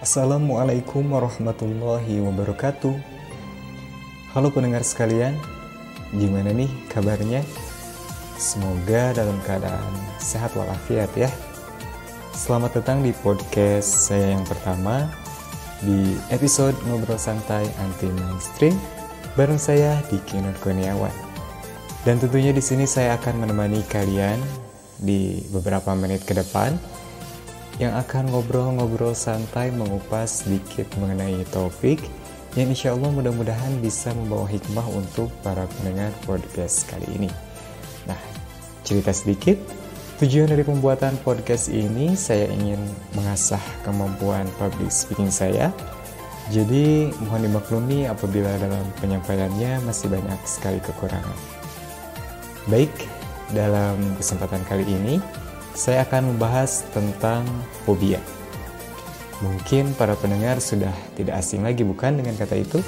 Assalamualaikum warahmatullahi wabarakatuh. Halo pendengar sekalian, gimana nih kabarnya? Semoga dalam keadaan sehat walafiat ya. Selamat datang di podcast saya yang pertama di episode ngobrol santai anti mainstream bareng saya di Kinur Kurniawan. Dan tentunya di sini saya akan menemani kalian di beberapa menit ke depan yang akan ngobrol-ngobrol santai mengupas sedikit mengenai topik yang insya Allah mudah-mudahan bisa membawa hikmah untuk para pendengar podcast kali ini. Nah, cerita sedikit, tujuan dari pembuatan podcast ini saya ingin mengasah kemampuan public speaking saya. Jadi mohon dimaklumi apabila dalam penyampaiannya masih banyak sekali kekurangan. Baik, dalam kesempatan kali ini saya akan membahas tentang fobia. Mungkin para pendengar sudah tidak asing lagi bukan dengan kata itu?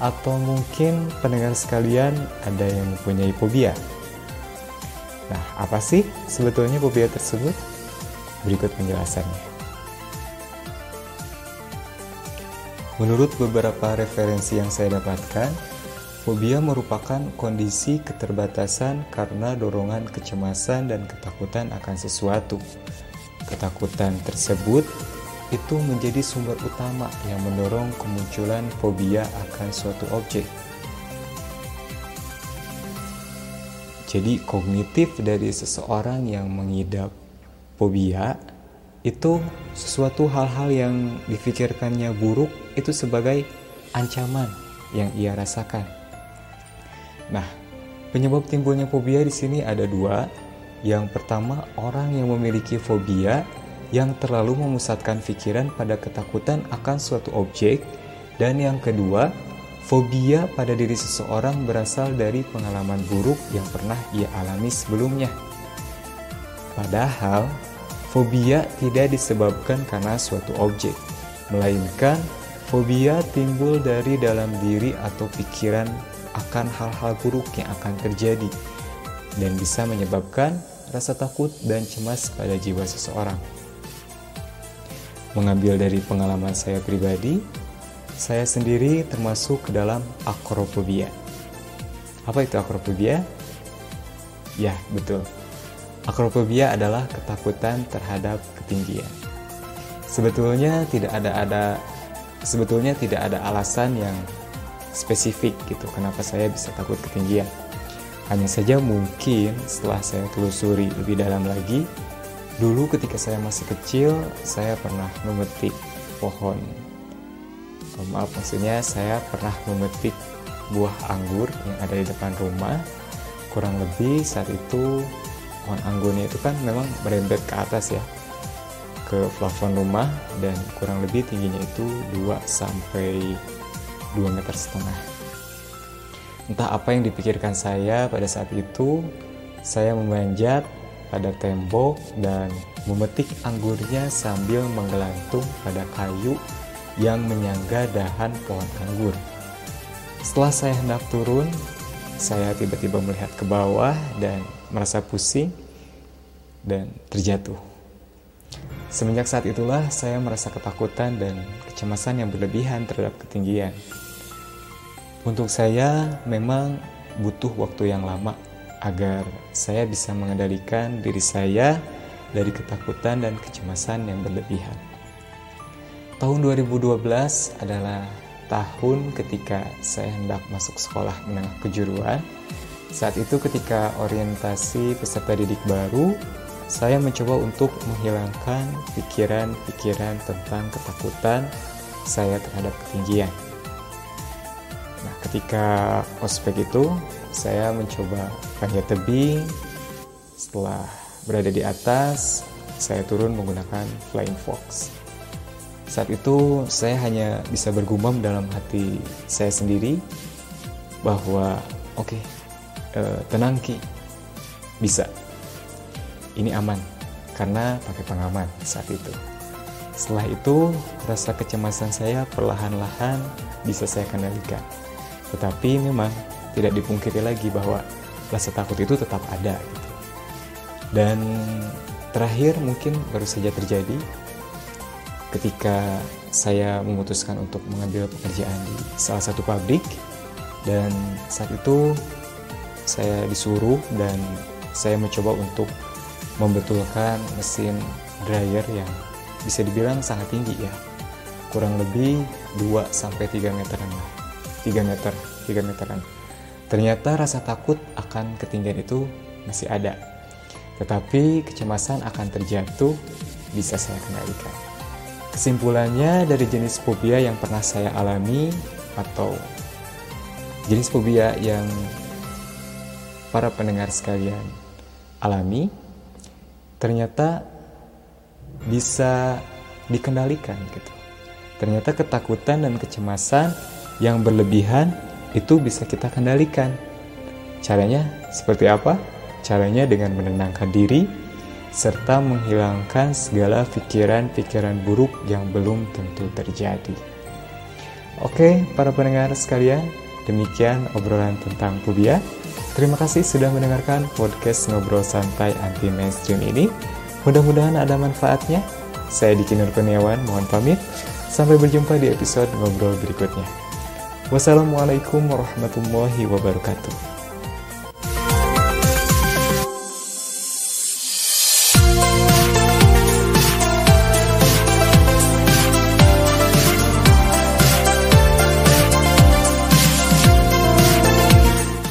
Atau mungkin pendengar sekalian ada yang mempunyai fobia? Nah, apa sih sebetulnya fobia tersebut? Berikut penjelasannya. Menurut beberapa referensi yang saya dapatkan, Fobia merupakan kondisi keterbatasan karena dorongan kecemasan dan ketakutan akan sesuatu. Ketakutan tersebut itu menjadi sumber utama yang mendorong kemunculan fobia akan suatu objek. Jadi kognitif dari seseorang yang mengidap fobia itu sesuatu hal-hal yang difikirkannya buruk itu sebagai ancaman yang ia rasakan. Nah, penyebab timbulnya fobia di sini ada dua. Yang pertama, orang yang memiliki fobia yang terlalu memusatkan pikiran pada ketakutan akan suatu objek, dan yang kedua, fobia pada diri seseorang berasal dari pengalaman buruk yang pernah ia alami sebelumnya. Padahal, fobia tidak disebabkan karena suatu objek, melainkan fobia timbul dari dalam diri atau pikiran akan hal-hal buruk yang akan terjadi dan bisa menyebabkan rasa takut dan cemas pada jiwa seseorang. Mengambil dari pengalaman saya pribadi, saya sendiri termasuk ke dalam akrophobia. Apa itu akrophobia? Ya, betul. Akrophobia adalah ketakutan terhadap ketinggian. Sebetulnya tidak ada ada sebetulnya tidak ada alasan yang spesifik gitu kenapa saya bisa takut ketinggian. Hanya saja mungkin setelah saya telusuri lebih dalam lagi, dulu ketika saya masih kecil saya pernah memetik pohon. Oh, maaf maksudnya saya pernah memetik buah anggur yang ada di depan rumah. Kurang lebih saat itu pohon anggurnya itu kan memang merembet ke atas ya ke plafon rumah dan kurang lebih tingginya itu 2 sampai 2 meter setengah. Entah apa yang dipikirkan saya pada saat itu, saya memanjat pada tembok dan memetik anggurnya sambil menggelantung pada kayu yang menyangga dahan pohon anggur. Setelah saya hendak turun, saya tiba-tiba melihat ke bawah dan merasa pusing dan terjatuh. Semenjak saat itulah saya merasa ketakutan dan kecemasan yang berlebihan terhadap ketinggian. Untuk saya memang butuh waktu yang lama agar saya bisa mengendalikan diri saya dari ketakutan dan kecemasan yang berlebihan. Tahun 2012 adalah tahun ketika saya hendak masuk sekolah menengah kejuruan. Saat itu ketika orientasi peserta didik baru, saya mencoba untuk menghilangkan pikiran-pikiran tentang ketakutan saya terhadap ketinggian. Nah, ketika ospek itu, saya mencoba panjat tebing. Setelah berada di atas, saya turun menggunakan flying fox. Saat itu, saya hanya bisa bergumam dalam hati saya sendiri bahwa, oke, okay, eh, tenang ki, bisa ini aman karena pakai pengaman saat itu. Setelah itu, rasa kecemasan saya perlahan-lahan bisa saya kendalikan. Tetapi memang tidak dipungkiri lagi bahwa rasa takut itu tetap ada. Gitu. Dan terakhir mungkin baru saja terjadi ketika saya memutuskan untuk mengambil pekerjaan di salah satu pabrik dan saat itu saya disuruh dan saya mencoba untuk membetulkan mesin dryer yang bisa dibilang sangat tinggi ya. Kurang lebih 2 sampai 3 meteran lah. 3 meter 3 meteran. Ternyata rasa takut akan ketinggian itu masih ada. Tetapi kecemasan akan terjatuh bisa saya kendalikan. Kesimpulannya dari jenis fobia yang pernah saya alami atau jenis fobia yang para pendengar sekalian alami ternyata bisa dikendalikan gitu. Ternyata ketakutan dan kecemasan yang berlebihan itu bisa kita kendalikan. Caranya seperti apa? Caranya dengan menenangkan diri serta menghilangkan segala pikiran-pikiran buruk yang belum tentu terjadi. Oke, para pendengar sekalian, demikian obrolan tentang fobia. Terima kasih sudah mendengarkan podcast Ngobrol Santai Anti Mainstream ini. Mudah-mudahan ada manfaatnya. Saya Diki Nur mohon pamit. Sampai berjumpa di episode ngobrol berikutnya. Wassalamualaikum warahmatullahi wabarakatuh.